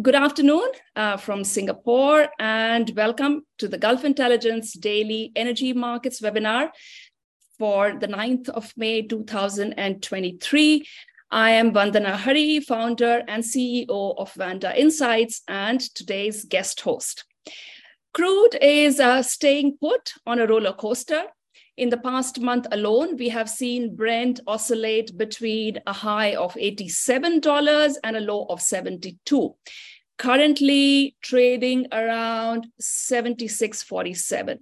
Good afternoon uh, from Singapore, and welcome to the Gulf Intelligence Daily Energy Markets webinar for the 9th of May 2023. I am Vandana Hari, founder and CEO of Vanda Insights, and today's guest host. Crude is uh, staying put on a roller coaster in the past month alone, we have seen Brent oscillate between a high of $87 and a low of 72. Currently trading around 76.47.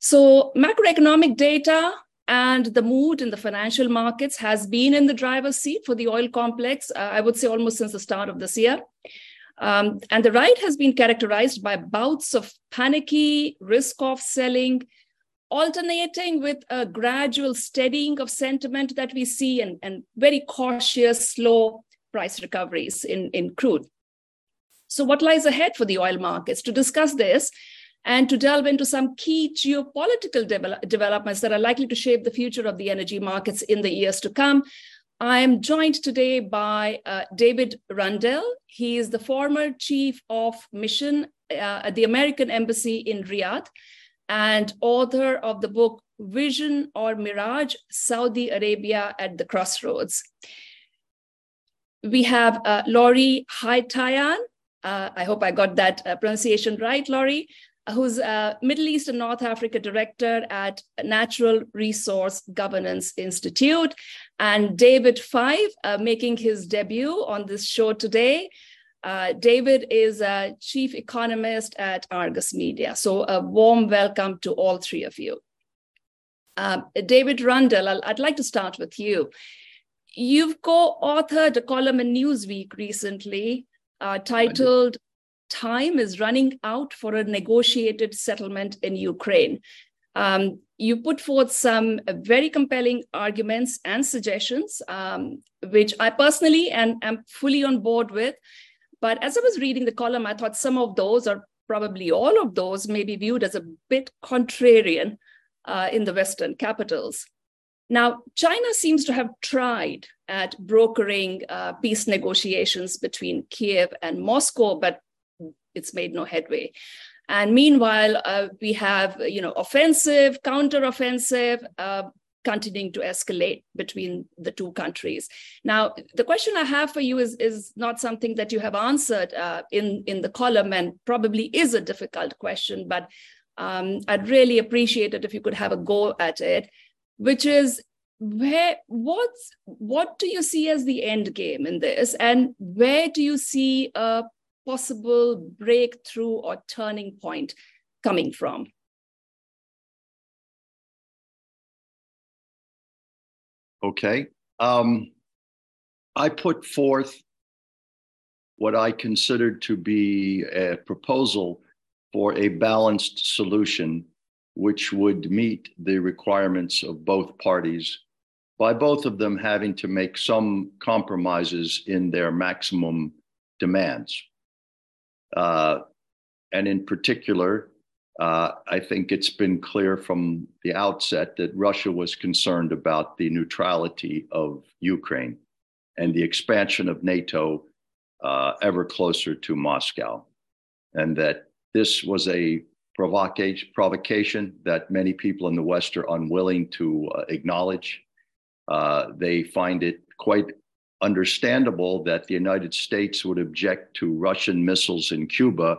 So macroeconomic data and the mood in the financial markets has been in the driver's seat for the oil complex, uh, I would say almost since the start of this year. Um, and the ride has been characterized by bouts of panicky risk off selling, alternating with a gradual steadying of sentiment that we see and, and very cautious, slow price recoveries in, in crude. So, what lies ahead for the oil markets? To discuss this and to delve into some key geopolitical de- developments that are likely to shape the future of the energy markets in the years to come, I am joined today by uh, David Rundell. He is the former chief of mission uh, at the American Embassy in Riyadh and author of the book Vision or Mirage Saudi Arabia at the Crossroads. We have uh, Laury Haytayan. Uh, I hope I got that uh, pronunciation right, Laury, who's a Middle East and North Africa director at Natural Resource Governance Institute. And David Fyfe, uh, making his debut on this show today. Uh, David is a chief economist at Argus Media. So, a warm welcome to all three of you. Um, David Rundell, I'd like to start with you. You've co authored a column in Newsweek recently uh, titled Time is Running Out for a Negotiated Settlement in Ukraine. Um, you put forth some very compelling arguments and suggestions, um, which I personally and am fully on board with. But as I was reading the column, I thought some of those, or probably all of those, may be viewed as a bit contrarian uh, in the Western capitals. Now, China seems to have tried at brokering uh, peace negotiations between Kiev and Moscow, but it's made no headway. And meanwhile, uh, we have you know offensive, counteroffensive, uh, continuing to escalate between the two countries. Now, the question I have for you is, is not something that you have answered uh, in, in the column and probably is a difficult question, but um, I'd really appreciate it if you could have a go at it, which is where what's what do you see as the end game in this and where do you see a possible breakthrough or turning point coming from Okay. Um, I put forth what I considered to be a proposal for a balanced solution which would meet the requirements of both parties by both of them having to make some compromises in their maximum demands. Uh, and in particular, uh, I think it's been clear from the outset that Russia was concerned about the neutrality of Ukraine and the expansion of NATO uh, ever closer to Moscow. And that this was a provocation, that many people in the West are unwilling to uh, acknowledge. Uh, they find it quite understandable that the United States would object to Russian missiles in Cuba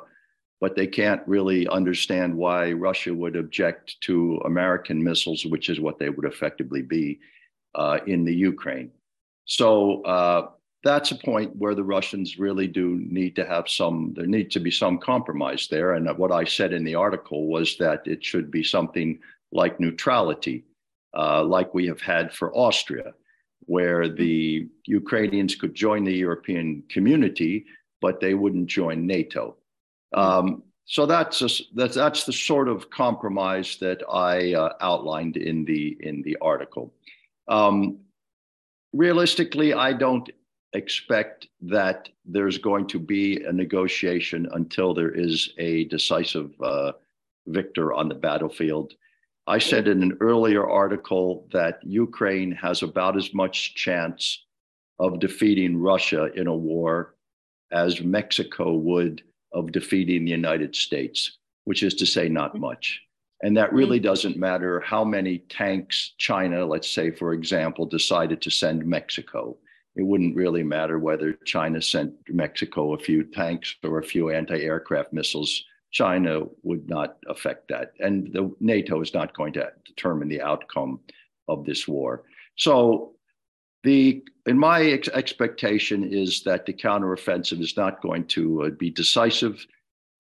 but they can't really understand why Russia would object to American missiles, which is what they would effectively be uh, in the Ukraine. So uh, that's a point where the Russians really do need to have some, there needs to be some compromise there. And what I said in the article was that it should be something like neutrality, uh, like we have had for Austria, where the Ukrainians could join the European community, but they wouldn't join NATO. Um, so that's a, that's that's the sort of compromise that I uh, outlined in the in the article. Um, realistically, I don't expect that there's going to be a negotiation until there is a decisive uh, victor on the battlefield. I said in an earlier article that Ukraine has about as much chance of defeating Russia in a war as Mexico would of defeating the United States, which is to say, not mm-hmm. much. And that really mm-hmm. doesn't matter how many tanks China, let's say, for example, decided to send Mexico. It wouldn't really matter whether China sent Mexico a few tanks or a few anti aircraft missiles. China would not affect that. And the NATO is not going to determine the outcome of this war. So the in my ex- expectation is that the counteroffensive is not going to uh, be decisive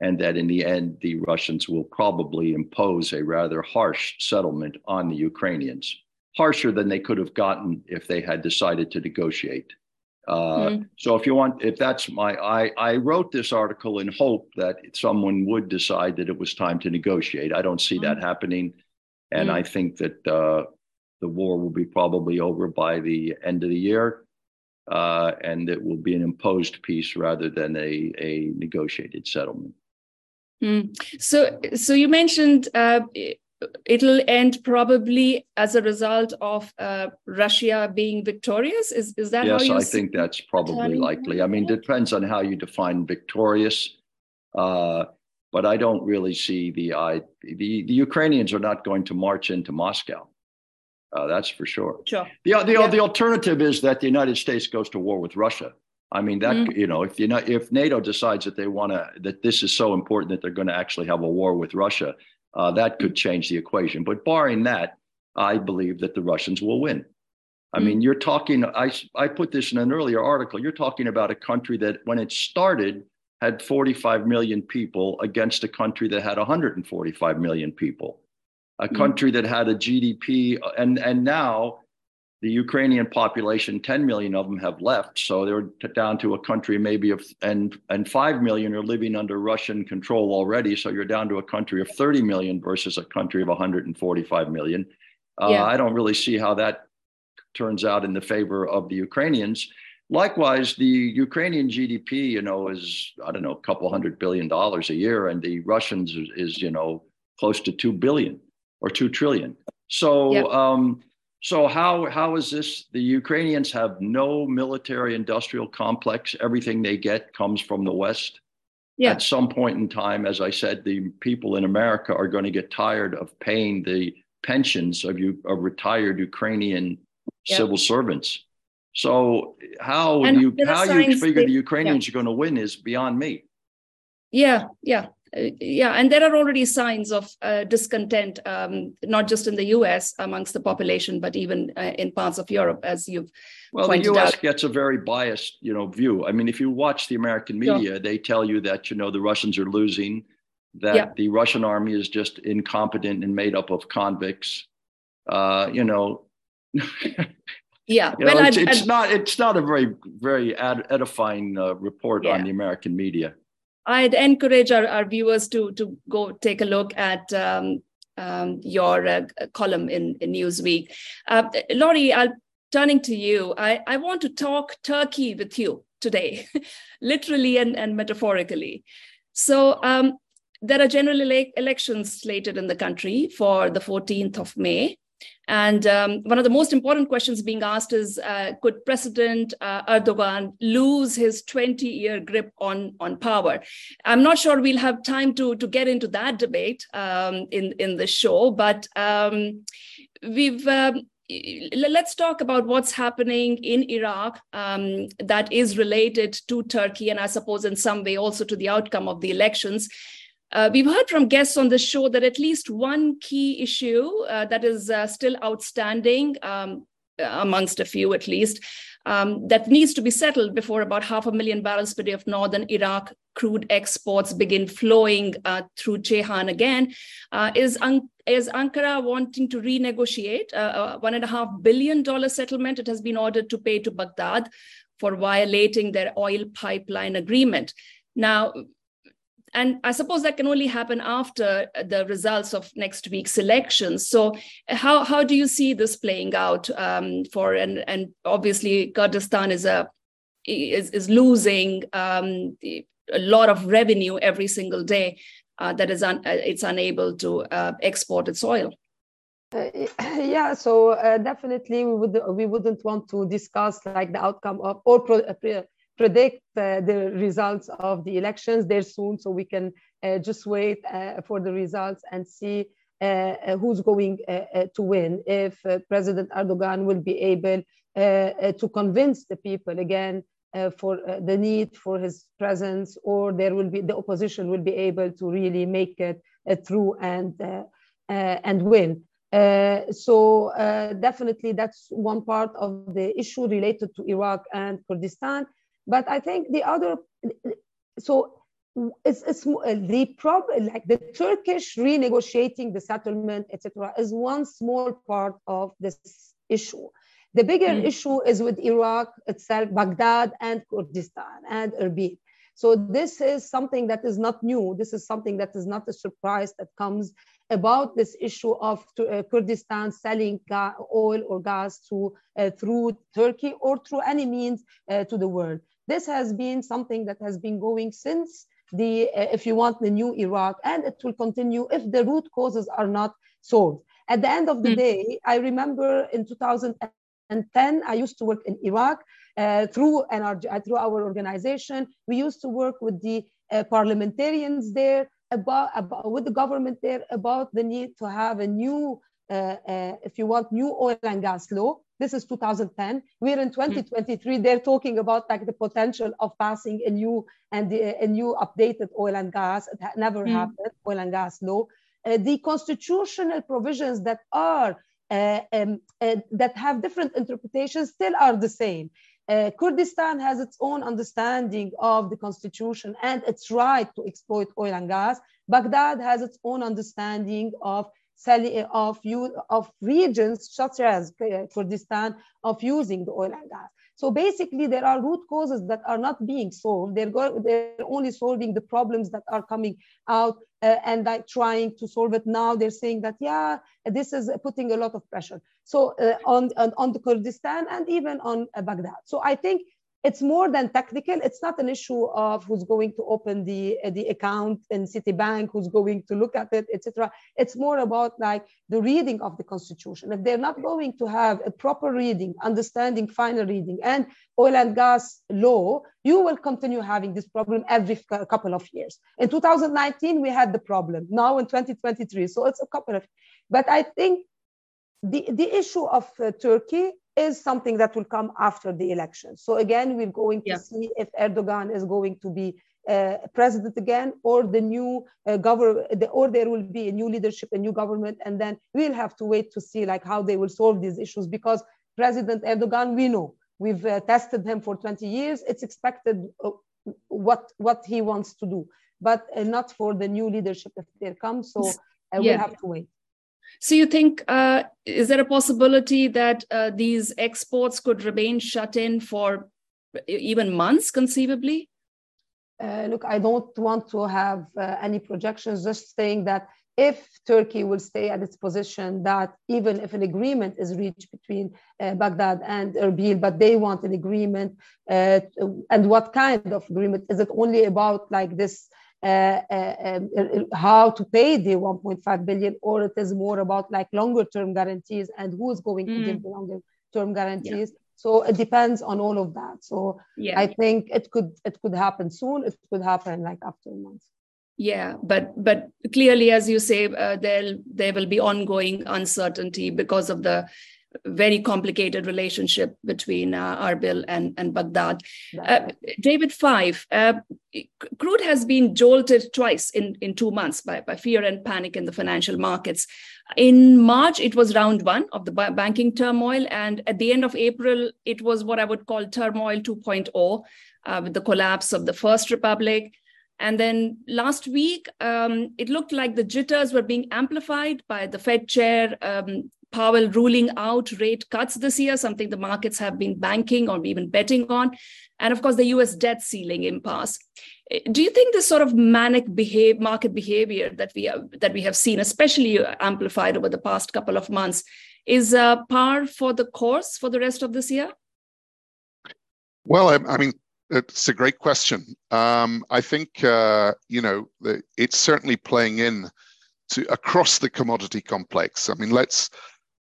and that in the end the russians will probably impose a rather harsh settlement on the ukrainians harsher than they could have gotten if they had decided to negotiate uh, mm. so if you want if that's my I, I wrote this article in hope that someone would decide that it was time to negotiate i don't see mm. that happening and mm. i think that uh, the war will be probably over by the end of the year, uh, and it will be an imposed peace rather than a, a negotiated settlement. Mm. So, so you mentioned uh, it'll end probably as a result of uh, Russia being victorious. Is is that? Yes, I think that's probably likely. I mean, it depends on how you define victorious. Uh, but I don't really see the I the the Ukrainians are not going to march into Moscow. Uh, that's for sure. Sure. The, the, yeah. the alternative is that the United States goes to war with Russia. I mean that mm. you know if you know if NATO decides that they want to that this is so important that they're going to actually have a war with Russia, uh, that could change the equation. But barring that, I believe that the Russians will win. I mm. mean, you're talking. I I put this in an earlier article. You're talking about a country that when it started had 45 million people against a country that had 145 million people a mm. country that had a GDP, and and now the Ukrainian population, 10 million of them have left, so they're down to a country maybe of and and five million are living under Russian control already. So you're down to a country of 30 million versus a country of 145 million. Uh, yeah. I don't really see how that turns out in the favor of the Ukrainians. Likewise, the Ukrainian GDP, you know, is I don't know a couple hundred billion dollars a year, and the Russians is, is you know close to two billion or two trillion. So, yep. um, so how how is this? The Ukrainians have no military industrial complex. Everything they get comes from the West. Yeah. At some point in time, as I said, the people in America are going to get tired of paying the pensions of you of retired Ukrainian yep. civil servants. So how and you how you figure the Ukrainians yeah. are going to win is beyond me. Yeah, yeah. Uh, yeah, and there are already signs of uh, discontent, um, not just in the U.S. amongst the population, but even uh, in parts of Europe, as you've well, the U.S. Out. gets a very biased, you know, view. I mean, if you watch the American media, sure. they tell you that you know the Russians are losing, that yeah. the Russian army is just incompetent and made up of convicts. Uh, you know. yeah, you know, well, it's, I'd, it's I'd, not it's not a very very edifying uh, report yeah. on the American media. I'd encourage our, our viewers to, to go take a look at um, um, your uh, column in, in Newsweek. Uh, Laury, I'll turning to you. I, I want to talk Turkey with you today, literally and, and metaphorically. So um, there are general ele- elections slated in the country for the 14th of May. And um, one of the most important questions being asked is uh, could President uh, Erdogan lose his 20 year grip on, on power? I'm not sure we'll have time to, to get into that debate um, in, in the show, but um, we've. Um, let's talk about what's happening in Iraq um, that is related to Turkey, and I suppose in some way also to the outcome of the elections. Uh, we've heard from guests on the show that at least one key issue uh, that is uh, still outstanding, um, amongst a few at least, um, that needs to be settled before about half a million barrels per day of northern Iraq crude exports begin flowing uh, through Ceyhan again, uh, is, un- is Ankara wanting to renegotiate and a half billion dollar settlement it has been ordered to pay to Baghdad for violating their oil pipeline agreement. Now, and I suppose that can only happen after the results of next week's elections. So, how how do you see this playing out um, for and and obviously Kurdistan is a is is losing um, a lot of revenue every single day uh, that is un, uh, it's unable to uh, export its oil. Uh, yeah, so uh, definitely we would we wouldn't want to discuss like the outcome of or pro, predict uh, the results of the elections. They're soon, so we can uh, just wait uh, for the results and see uh, who's going to win. If President Erdogan will be able to convince the people again for the need for his presence, or there will be the opposition will be able to really make it through and and win. Uh, so uh, definitely that's one part of the issue related to Iraq and Kurdistan. But I think the other, so it's, it's the problem, like the Turkish renegotiating the settlement, etc., is one small part of this issue. The bigger mm. issue is with Iraq itself, Baghdad and Kurdistan and Erbil. So this is something that is not new. This is something that is not a surprise that comes about this issue of uh, Kurdistan selling oil or gas to, uh, through Turkey or through any means uh, to the world. This has been something that has been going since the, uh, if you want, the new Iraq, and it will continue if the root causes are not solved. At the end of the mm. day, I remember in 2010, I used to work in Iraq uh, through NRG, through our organization. We used to work with the uh, parliamentarians there about, about with the government there about the need to have a new, uh, uh, if you want, new oil and gas law. This is 2010. We're in 2023. Mm. They're talking about like the potential of passing a new and a new updated oil and gas. It never mm. happened. Oil and gas law. Uh, the constitutional provisions that are uh, um, uh, that have different interpretations still are the same. Uh, Kurdistan has its own understanding of the constitution and its right to exploit oil and gas. Baghdad has its own understanding of of, of regions such as Kurdistan of using the oil and gas. So basically, there are root causes that are not being solved. They're, go- they're only solving the problems that are coming out uh, and like trying to solve it now. They're saying that, yeah, this is putting a lot of pressure. So uh, on, on, on, the Kurdistan and even on uh, Baghdad. So I think it's more than technical. It's not an issue of who's going to open the the account in Citibank, who's going to look at it, etc. It's more about like the reading of the constitution. If they're not going to have a proper reading, understanding, final reading, and oil and gas law, you will continue having this problem every couple of years. In 2019, we had the problem. Now in 2023, so it's a couple of. But I think the the issue of uh, Turkey is something that will come after the election. So again, we're going to yeah. see if Erdogan is going to be uh, president again, or the new uh, government, or there will be a new leadership, a new government, and then we'll have to wait to see like how they will solve these issues. Because President Erdogan, we know we've uh, tested him for 20 years. It's expected uh, what what he wants to do, but uh, not for the new leadership if there comes. So uh, yeah. we'll have to wait. So you think uh, is there a possibility that uh, these exports could remain shut in for even months, conceivably? Uh, look, I don't want to have uh, any projections. Just saying that if Turkey will stay at its position, that even if an agreement is reached between uh, Baghdad and Erbil, but they want an agreement, uh, and what kind of agreement is it? Only about like this how to pay the 1.5 billion, or it is more about like longer term guarantees and who is going mm. to give mm. the longer term guarantees. Yeah. So it depends on all of that. So yeah. I think it could it could happen soon. It could happen like after a month yeah but but clearly as you say uh, there there will be ongoing uncertainty because of the very complicated relationship between uh, Erbil and, and Baghdad. Uh, David Fyfe, uh, crude has been jolted twice in, in two months by, by fear and panic in the financial markets. In March, it was round one of the banking turmoil. And at the end of April, it was what I would call turmoil 2.0 uh, with the collapse of the First Republic. And then last week, um, it looked like the jitters were being amplified by the Fed chair um, Powell ruling out rate cuts this year, something the markets have been banking or even betting on. And of course, the US debt ceiling impasse. Do you think this sort of manic behave, market behavior that we, have, that we have seen, especially amplified over the past couple of months, is uh, par for the course for the rest of this year? Well, I, I mean, it's a great question. Um, I think uh, you know it's certainly playing in to across the commodity complex. I mean, let's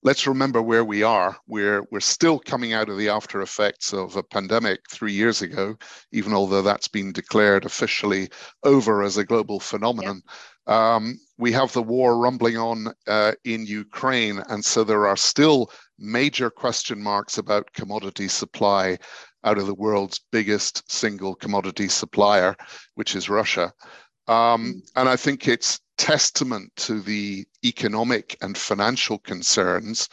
let's remember where we are. We're we're still coming out of the after effects of a pandemic three years ago, even although that's been declared officially over as a global phenomenon. Um, we have the war rumbling on uh, in Ukraine, and so there are still major question marks about commodity supply out of the world's biggest single commodity supplier, which is Russia. Um, and I think it's testament to the economic and financial concerns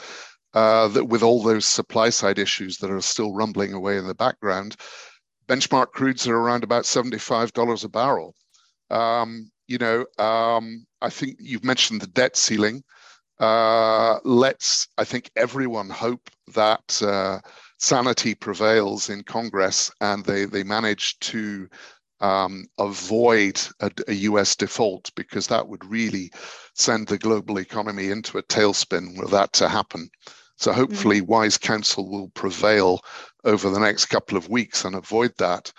uh, that with all those supply side issues that are still rumbling away in the background, benchmark crudes are around about $75 a barrel. Um, you know, um, I think you've mentioned the debt ceiling. Uh, let's, I think everyone hope that uh, sanity prevails in Congress and they, they manage to um, avoid a, a, US default because that would really send the global economy into a tailspin were that to happen. So hopefully, mm-hmm. wise counsel will prevail over the next couple of weeks and avoid that.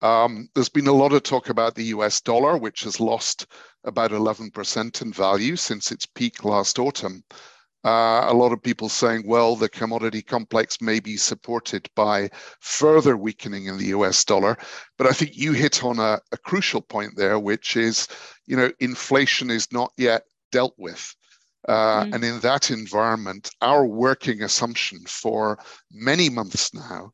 Um, there's been a lot of talk about the US dollar, which has lost about 11% in value since its peak last autumn. Uh, a lot of people saying, well, the commodity complex may be supported by further weakening in the US dollar. But I think you hit on a, a crucial point there, which is, you know, inflation is not yet dealt with. Uh, mm. And in that environment, our working assumption for many months now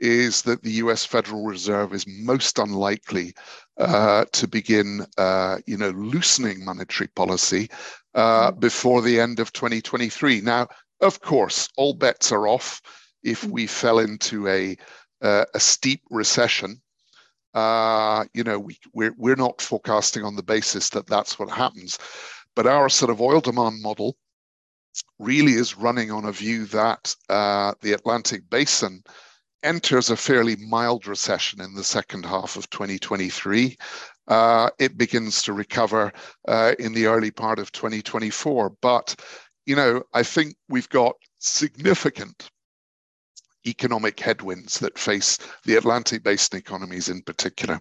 is that the US Federal Reserve is most unlikely uh, to begin, uh, you know, loosening monetary policy uh, mm. before the end of 2023. Now, of course, all bets are off if mm. we fell into a, uh, a steep recession. Uh, you know, we, we're, we're not forecasting on the basis that that's what happens. But our sort of oil demand model really is running on a view that uh, the Atlantic basin enters a fairly mild recession in the second half of 2023. Uh, it begins to recover uh, in the early part of 2024. But, you know, I think we've got significant economic headwinds that face the Atlantic basin economies in particular.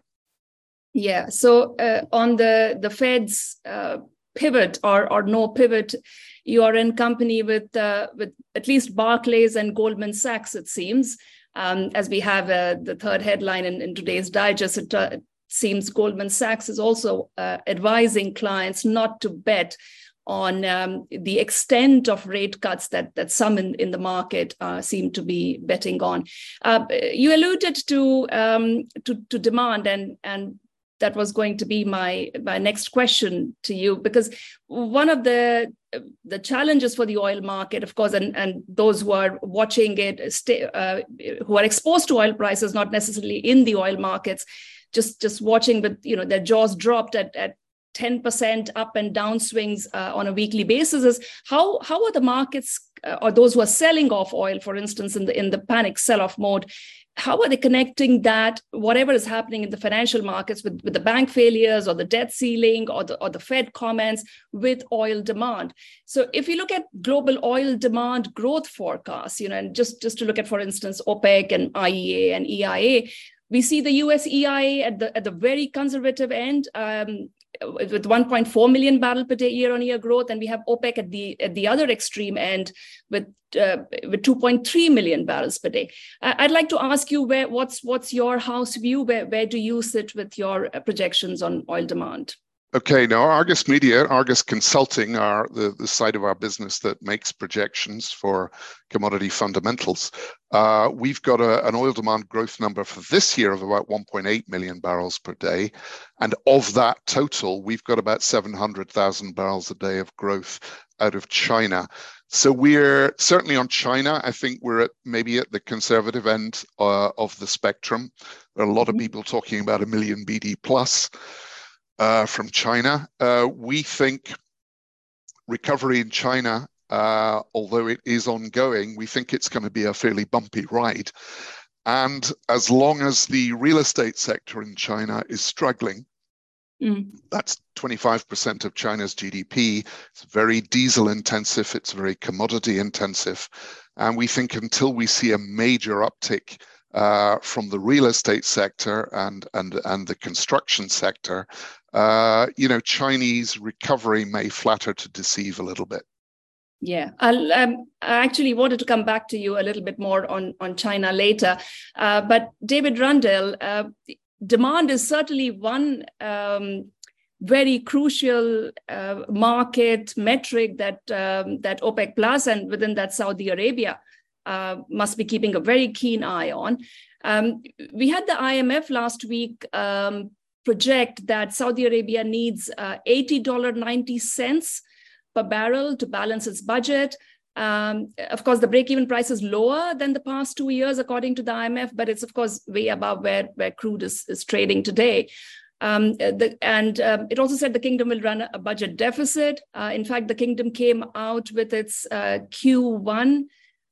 Yeah. So uh, on the the Fed's uh, pivot or or no pivot, you are in company with uh, with at least Barclays and Goldman Sachs, it seems um, as we have uh, the third headline in, in today's digest, it uh, seems Goldman Sachs is also uh, advising clients not to bet on um, the extent of rate cuts that that some in, in the market uh, seem to be betting on. Uh, you alluded to, um, to, to demand and and that was going to be my my next question to you because one of the the challenges for the oil market of course and and those who are watching it stay, uh, who are exposed to oil prices not necessarily in the oil markets just just watching with you know their jaws dropped at at 10% up and down swings uh, on a weekly basis is how how are the markets uh, or those who are selling off oil for instance in the in the panic sell off mode how are they connecting that whatever is happening in the financial markets with, with the bank failures or the debt ceiling or the, or the fed comments with oil demand? So if you look at global oil demand growth forecasts you know and just just to look at for instance opec and iea and eia we see the US EIA at the at the very conservative end, um, with 1.4 million barrel per day year on year growth, and we have OPEC at the at the other extreme end with uh, with 2.3 million barrels per day. I'd like to ask you where what's what's your house view? Where where do you sit with your uh, projections on oil demand? Okay, now Argus Media, Argus Consulting are the, the side of our business that makes projections for commodity fundamentals. Uh, we've got a, an oil demand growth number for this year of about 1.8 million barrels per day. And of that total, we've got about 700,000 barrels a day of growth out of China. So we're certainly on China. I think we're at maybe at the conservative end uh, of the spectrum. There are a lot of mm-hmm. people talking about a million BD plus uh, from China. Uh, we think recovery in China, uh, although it is ongoing, we think it's going to be a fairly bumpy ride. And as long as the real estate sector in China is struggling, mm. that's 25% of China's GDP. It's very diesel intensive, it's very commodity intensive. And we think until we see a major uptick uh, from the real estate sector and, and, and the construction sector, uh, you know, Chinese recovery may flatter to deceive a little bit. Yeah, I'll, um, I actually wanted to come back to you a little bit more on, on China later. Uh, but David Rundell, uh, demand is certainly one um, very crucial uh, market metric that, um, that OPEC Plus and within that Saudi Arabia uh, must be keeping a very keen eye on. Um, we had the IMF last week um, project that Saudi Arabia needs uh, $80.90 per barrel to balance its budget. Um, of course, the break-even price is lower than the past two years, according to the IMF, but it's of course way above where, where crude is, is trading today. Um, the, and um, it also said the kingdom will run a budget deficit. Uh, in fact, the kingdom came out with its uh, Q1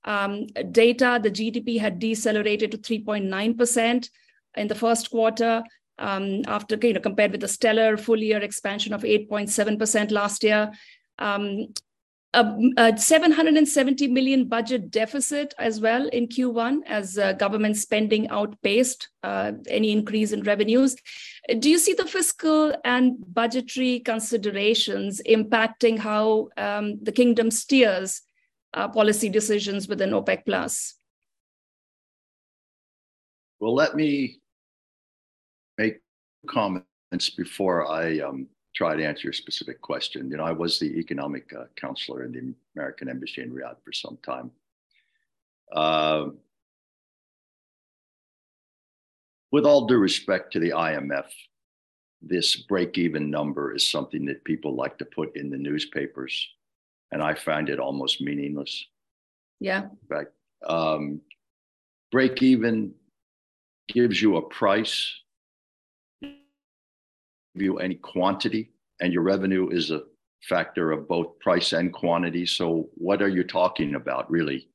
um, data. The GDP had decelerated to 3.9% in the first quarter. Um, after you know compared with the stellar full year expansion of 8.7% last year um, a, a, 770 million budget deficit as well in Q1 as uh, government spending outpaced uh, any increase in revenues. Do you see the fiscal and budgetary considerations impacting how um, the kingdom steers uh, policy decisions within OPEC Plus? Well, let me make comments before I um, try to answer your specific question. You know, I was the economic uh, counselor in the American Embassy in Riyadh for some time. Uh, with all due respect to the IMF, this break even number is something that people like to put in the newspapers, and I find it almost meaningless. Yeah. In fact, um, break even gives you a price you any quantity, and your revenue is a factor of both price and quantity. So what are you talking about, really?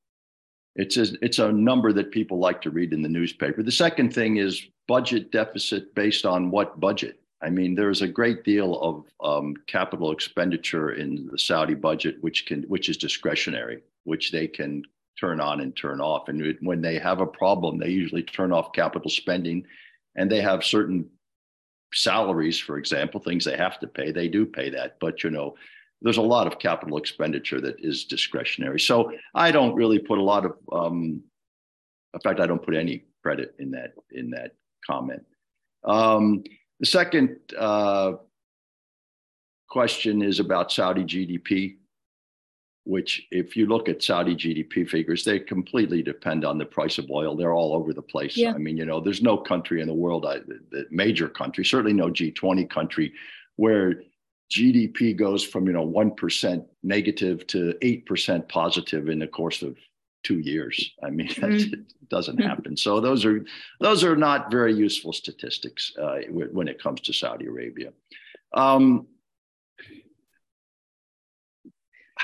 It's a, it's a number that people like to read in the newspaper. The second thing is budget deficit based on what budget? I mean, there's a great deal of um, capital expenditure in the Saudi budget, which can which is discretionary, which they can turn on and turn off. And when they have a problem, they usually turn off capital spending, and they have certain salaries, for example, things they have to pay, they do pay that. But, you know, there's a lot of capital expenditure that is discretionary. So I don't really put a lot of, um, in fact, I don't put any credit in that in that comment. Um, the second uh, question is about Saudi GDP which if you look at Saudi GDP figures, they completely depend on the price of oil. They're all over the place. Yeah. I mean, you know, there's no country in the world, I, the major country, certainly no G20 country, where GDP goes from, you know, 1% negative to 8% positive in the course of two years. I mean, mm-hmm. it doesn't happen. So those are those are not very useful statistics uh, when it comes to Saudi Arabia. Um,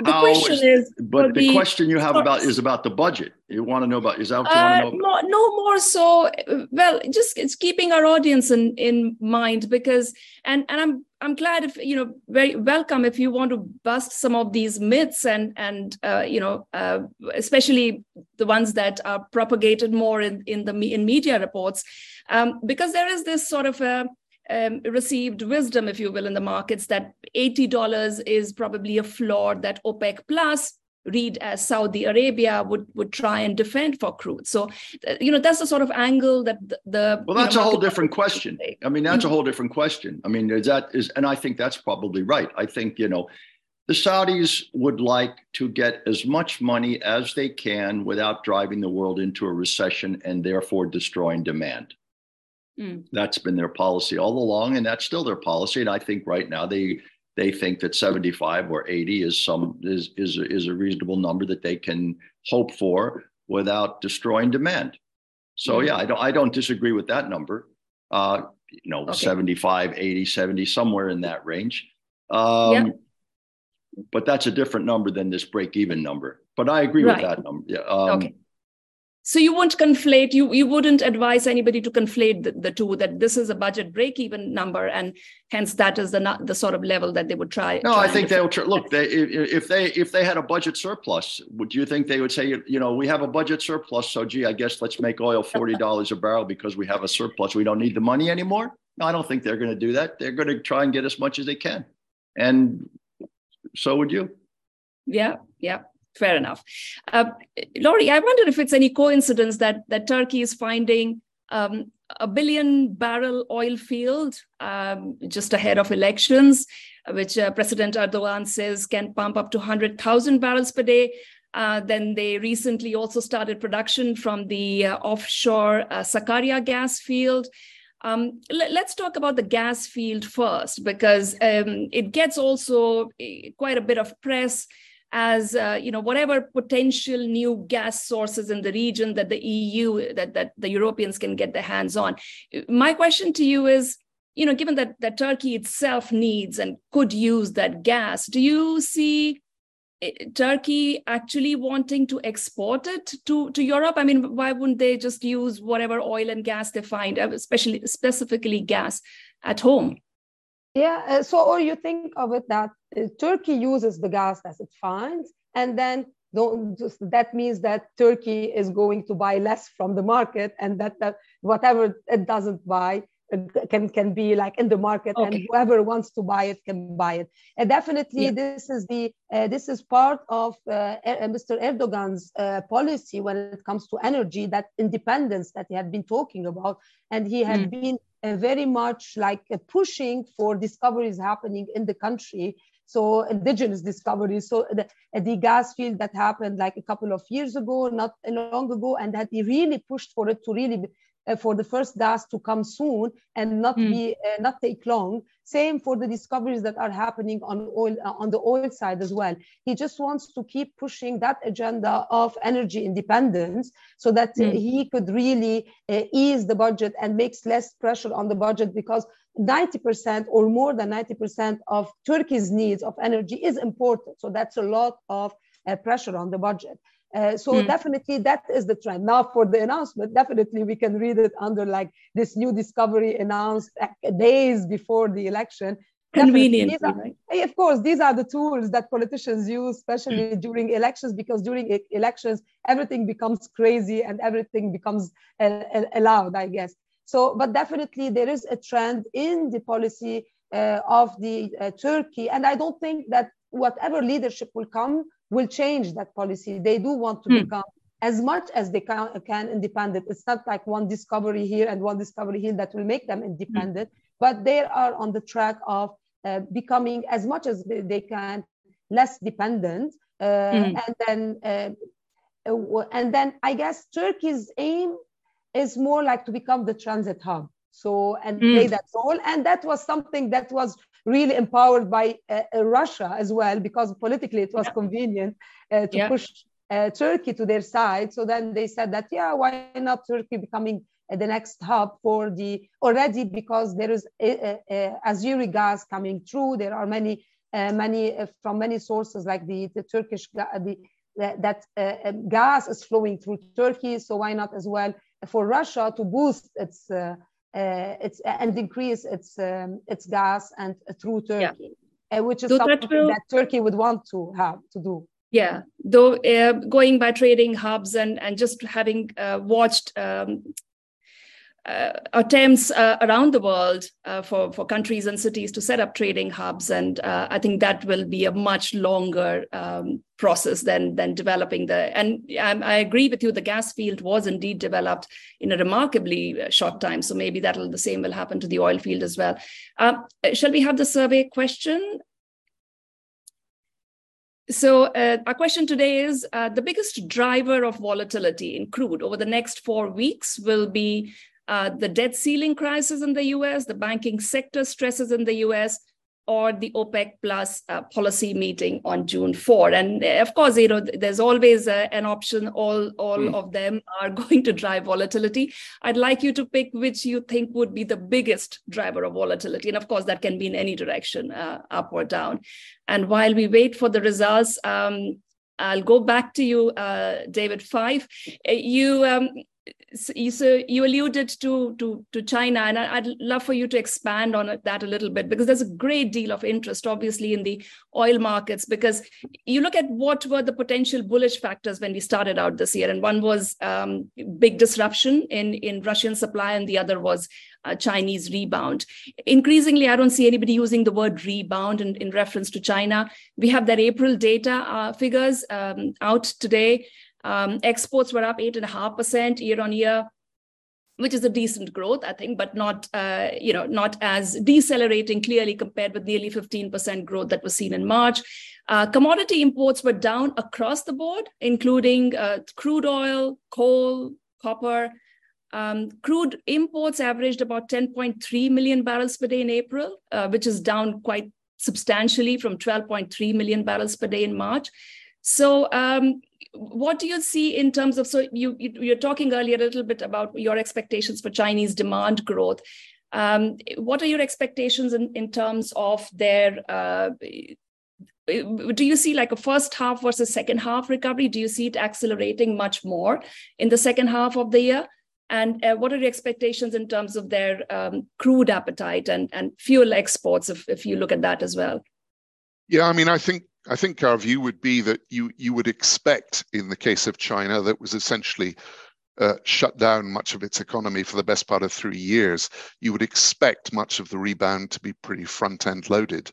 the question is, is but the, the, question you have about is about the budget you want to know about is that what you uh, want to know about? no, no more so well just it's keeping our audience in in mind because and and i'm i'm glad if you know very welcome if you want to bust some of these myths and and uh, you know uh, especially the ones that are propagated more in in the in media reports um, because there is this sort of a um, received wisdom, if you will, in the markets that $80 is probably a floor that OPEC plus read as Saudi Arabia would would try and defend for crude. So, uh, you know, that's the sort of angle that the, the well, that's know, a whole different question. I mean, that's a whole different question. I mean, is that is, and I think that's probably right. I think you know, the Saudis would like to get as much money as they can without driving the world into a recession and therefore destroying demand. Mm. That's been their policy all along, and that's still their policy. And I think right now they they think that 75 or 80 is some is is is a reasonable number that they can hope for without destroying demand. So mm. yeah, I don't I don't disagree with that number. Uh, you know, okay. 75, 80, 70, somewhere in that range. Um, yeah. But that's a different number than this break even number. But I agree right. with that number. Yeah. Um, okay so you won't conflate you you wouldn't advise anybody to conflate the, the two that this is a budget break even number and hence that is the the sort of level that they would try no try i think they'll try, look they if they if they had a budget surplus would you think they would say you know we have a budget surplus so gee i guess let's make oil $40 a barrel because we have a surplus we don't need the money anymore? No i don't think they're going to do that. They're going to try and get as much as they can. And so would you. Yeah, yeah, fair enough. Uh, Laury, I wonder if it's any coincidence that that Turkey is finding um, a billion barrel oil field um, just ahead of elections, which uh, President Erdogan says can pump up to 100,000 barrels per day. Uh, then they recently also started production from the uh, offshore uh, Sakarya gas field. Um, let, us talk about the gas field first, because um, it gets also eh, quite a bit of press as uh, you know whatever potential new gas sources in the region that the EU that that the Europeans can get their hands on. My question to you is, you know, given that that Turkey itself needs and could use that gas, do you see eh, Turkey actually wanting to export it to, to Europe? I mean, why wouldn't they just use whatever oil and gas they find, especially specifically gas at home? Yeah, uh, so or you think of it that uh, Turkey uses the gas that it finds, and then don't just, that means that Turkey is going to buy less from the market, and that, that whatever it doesn't buy uh, can can be like in the market, okay. and whoever wants to buy it can buy it. And definitely, yeah. this is the uh, this is part of uh, Mr. Erdogan's uh, policy when it comes to energy, that independence that he had been talking about, and he had mm. been very much like pushing for discoveries happening in the country so indigenous discoveries. So the, the gas field that happened like a couple of years ago not long ago and that really pushed for it to really for the first gas to come soon and not mm. be uh, not take long same for the discoveries that are happening on oil uh, on the oil side as well he just wants to keep pushing that agenda of energy independence so that mm. he could really uh, ease the budget and makes less pressure on the budget because 90% or more than 90% of turkey's needs of energy is imported so that's a lot of uh, pressure on the budget uh, so mm. definitely that is the trend. Now for the announcement, definitely we can read it under like this new discovery announced days before the election. Convenient, right? Of course, these are the tools that politicians use, especially mm. during elections, because during elections everything becomes crazy and everything becomes uh, allowed, I guess. So, but definitely there is a trend in the policy uh, of the uh, Turkey, and I don't think that whatever leadership will come will change that policy. They do want to mm. become as much as they can, can, independent. It's not like one discovery here and one discovery here that will make them independent, mm. but they are on the track of uh, becoming as much as they can less dependent. Uh, mm. And then, uh, uh, and then I guess Turkey's aim is more like to become the transit hub. So and play hmm. that role, and that was something that was really empowered by uh, uh, Russia as well, because politically it was yeah. convenient uh, to yeah. push uh, Turkey to their side. So then they said that, yeah, why not Turkey becoming uh, the next hub for the already because there is a, a, Azeri gas coming through. There are many, uh, many from many sources like the, the Turkish the, that gas is flowing through Turkey. So why not as well for Russia to boost its uh, it's and increase its um, its gas and uh, through Turkey, yeah. Uh, which is so something that, will, that, Turkey would want to have to do. Yeah, though uh, going by trading hubs and and just having uh, watched um, uh, attempts uh, around the world uh, for, for countries and cities to set up trading hubs. And uh, I think that will be a much longer um, process than, than developing the. And I, agree with you, the gas field was indeed developed in a remarkably uh, short time. So maybe that'll the same will happen to the oil field as well. Uh, shall we have the survey question? So, uh, our question today is uh, the biggest driver of volatility in crude over the next four weeks will be uh, the debt ceiling crisis in the US, the banking sector stresses in the US, or the OPEC plus uh, policy meeting on June 4. And uh, of course, you know, there's always uh, an option. All, all mm. of them are going to drive volatility. I'd like you to pick which you think would be the biggest driver of volatility. And of course, that can be in any direction, uh, up or down. And while we wait for the results, um, I'll go back to you, uh, David Fyfe. You um, so you, so you alluded to, to, to China, and I, would love for you to expand on that a little bit because there's a great deal of interest, obviously, in the oil markets. Because you look at what were the potential bullish factors when we started out this year, and one was um, big disruption in, in Russian supply, and the other was uh, Chinese rebound. Increasingly, I don't see anybody using the word rebound in, in reference to China. We have that April data uh, figures um, out today. Um, exports were up 8.5% year on year which is a decent growth, I think, but not, uh, you know, not as decelerating clearly compared with nearly 15% growth that was seen in March. Uh, commodity imports were down across the board, including uh, crude oil, coal, copper. Um, crude imports averaged about 10.3 million barrels per day in April, uh, which is down quite substantially from 12.3 million barrels per day in March. So, um, what do you see in terms of so you, you are talking earlier a little bit about your expectations for Chinese demand growth. Um, what are your expectations in, in terms of their uh, do you see like a first half versus second half recovery? Do you see it accelerating much more in the second half of the year? And uh, what are your expectations in terms of their um, crude appetite and, and fuel exports, if, if you look at that as well? Yeah, I mean, I think I think our view would be that you you would expect in the case of China that was essentially uh, shut down much of its economy for the best part of three years, you would expect much of the rebound to be pretty front end loaded.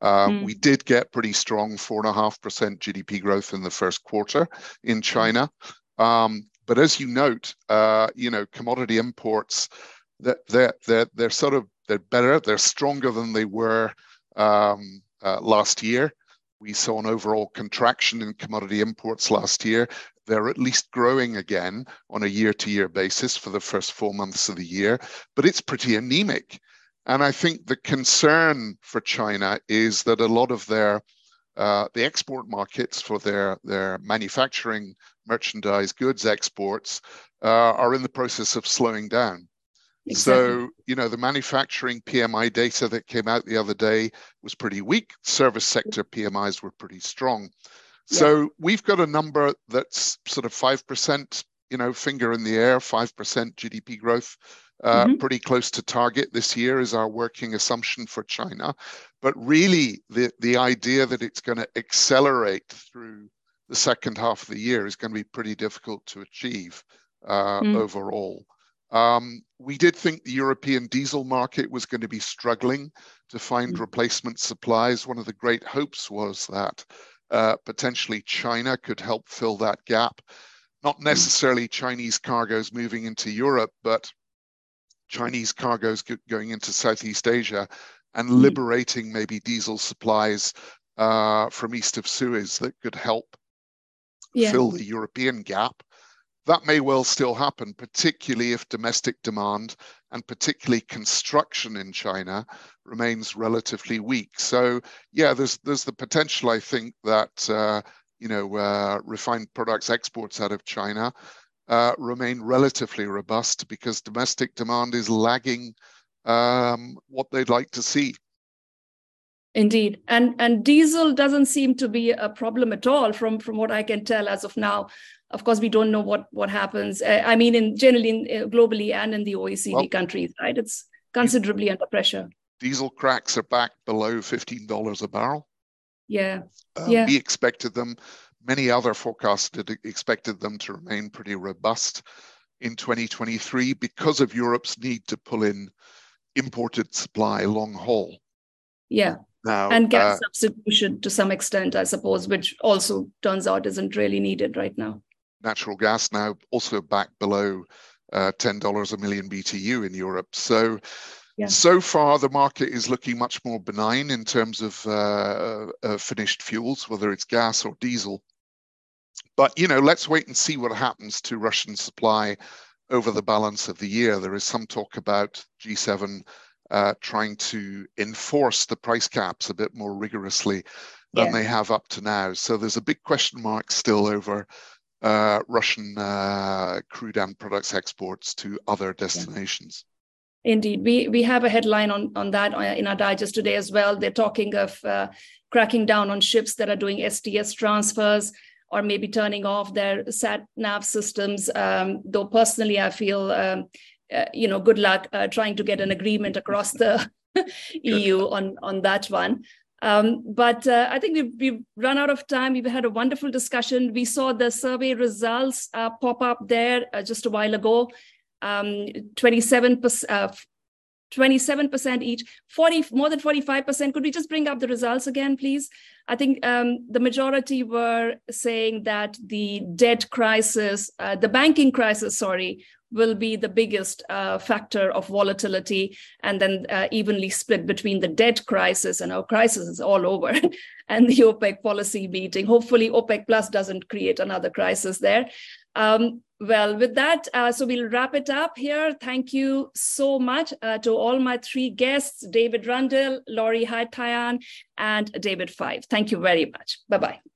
Um, mm. We did get pretty strong four and a half percent GDP growth in the first quarter in China, um, but as you note, uh, you know commodity imports that they're, they're they're sort of they're better, they're stronger than they were um, uh, last year. We saw an overall contraction in commodity imports last year. They're at least growing again on a year to year basis for the first four months of the year, but it's pretty anemic. And I think the concern for China is that a lot of their uh, the export markets for their their manufacturing merchandise goods exports uh, are in the process of slowing down. Exactly. So, you know, the manufacturing PMI data that came out the other day was pretty weak. Service sector PMIs were pretty strong. Yeah. So we've got a number that's sort of 5%, you know, finger in the air, 5% GDP growth, uh, mm-hmm. pretty close to target this year is our working assumption for China. But really, the, the idea that it's going to accelerate through the second half of the year is going to be pretty difficult to achieve uh, mm. overall. Um, we did think the European diesel market was going to be struggling to find mm. replacement supplies. One of the great hopes was that uh, potentially China could help fill that gap. Not mm. necessarily Chinese cargoes moving into Europe, but Chinese cargoes going into Southeast Asia and mm. liberating maybe diesel supplies uh, from east of Suez that could help yeah. fill the European gap. That may well still happen, particularly if domestic demand and particularly construction in China remains relatively weak. So yeah, there's there's the potential, I think, that uh, you know uh, refined products exports out of China uh, remain relatively robust because domestic demand is lagging um, what they'd like to see. Indeed, and and diesel doesn't seem to be a problem at all from from what I can tell as of now. Of course we don't know what what happens. Uh, i mean in generally in, uh, globally and in the oecd well, countries right? It's considerably under pressure. Diesel cracks are back below $15 a barrel. Yeah. Um, yeah. we expected them many other forecasts expected them to remain pretty robust in 2023 because of europe's need to pull in imported supply long haul. Yeah now, and gas uh, substitution to some extent, I suppose, which also turns out isn't really needed right now natural gas now also back below uh, $10 a million BTU in Europe. So, yeah. so far the market is looking much more benign in terms of uh, uh, finished fuels, whether it's gas or diesel. But you know, let's wait and see what happens to Russian supply over the balance of the year. There is some talk about G7 uh, trying to enforce the price caps a bit more rigorously than yeah. they have up to now. So there's a big question mark still over uh, Russian uh, crude and products exports to other destinations. Indeed, we we have a headline on on that uh, in our digest today as well. They're talking of uh, cracking down on ships that are doing STS transfers. or maybe turning off their sat nav systems. Um, though personally, I feel um, uh, you know good luck uh, trying to get an agreement across the EU on on that one. Um, but uh, I think we've, we've, run out of time. We've had a wonderful discussion. We saw the survey results uh, pop up there uh, just a while ago. Um, 27%, 27% uh, each, 40, more than 45%. Could we just bring up the results again, please? I think um, the majority were saying that the debt crisis, uh, the banking crisis, sorry, will be the biggest uh, factor of volatility and then uh, evenly split between the debt crisis and our crisis is all over and the OPEC policy meeting. Hopefully, OPEC Plus doesn't create another crisis there. Um, well, with that, uh, so we'll wrap it up here. Thank you so much uh, to all my three guests David Rundell, Laury Haytayan, and David Fyfe. Thank you very much. Bye bye.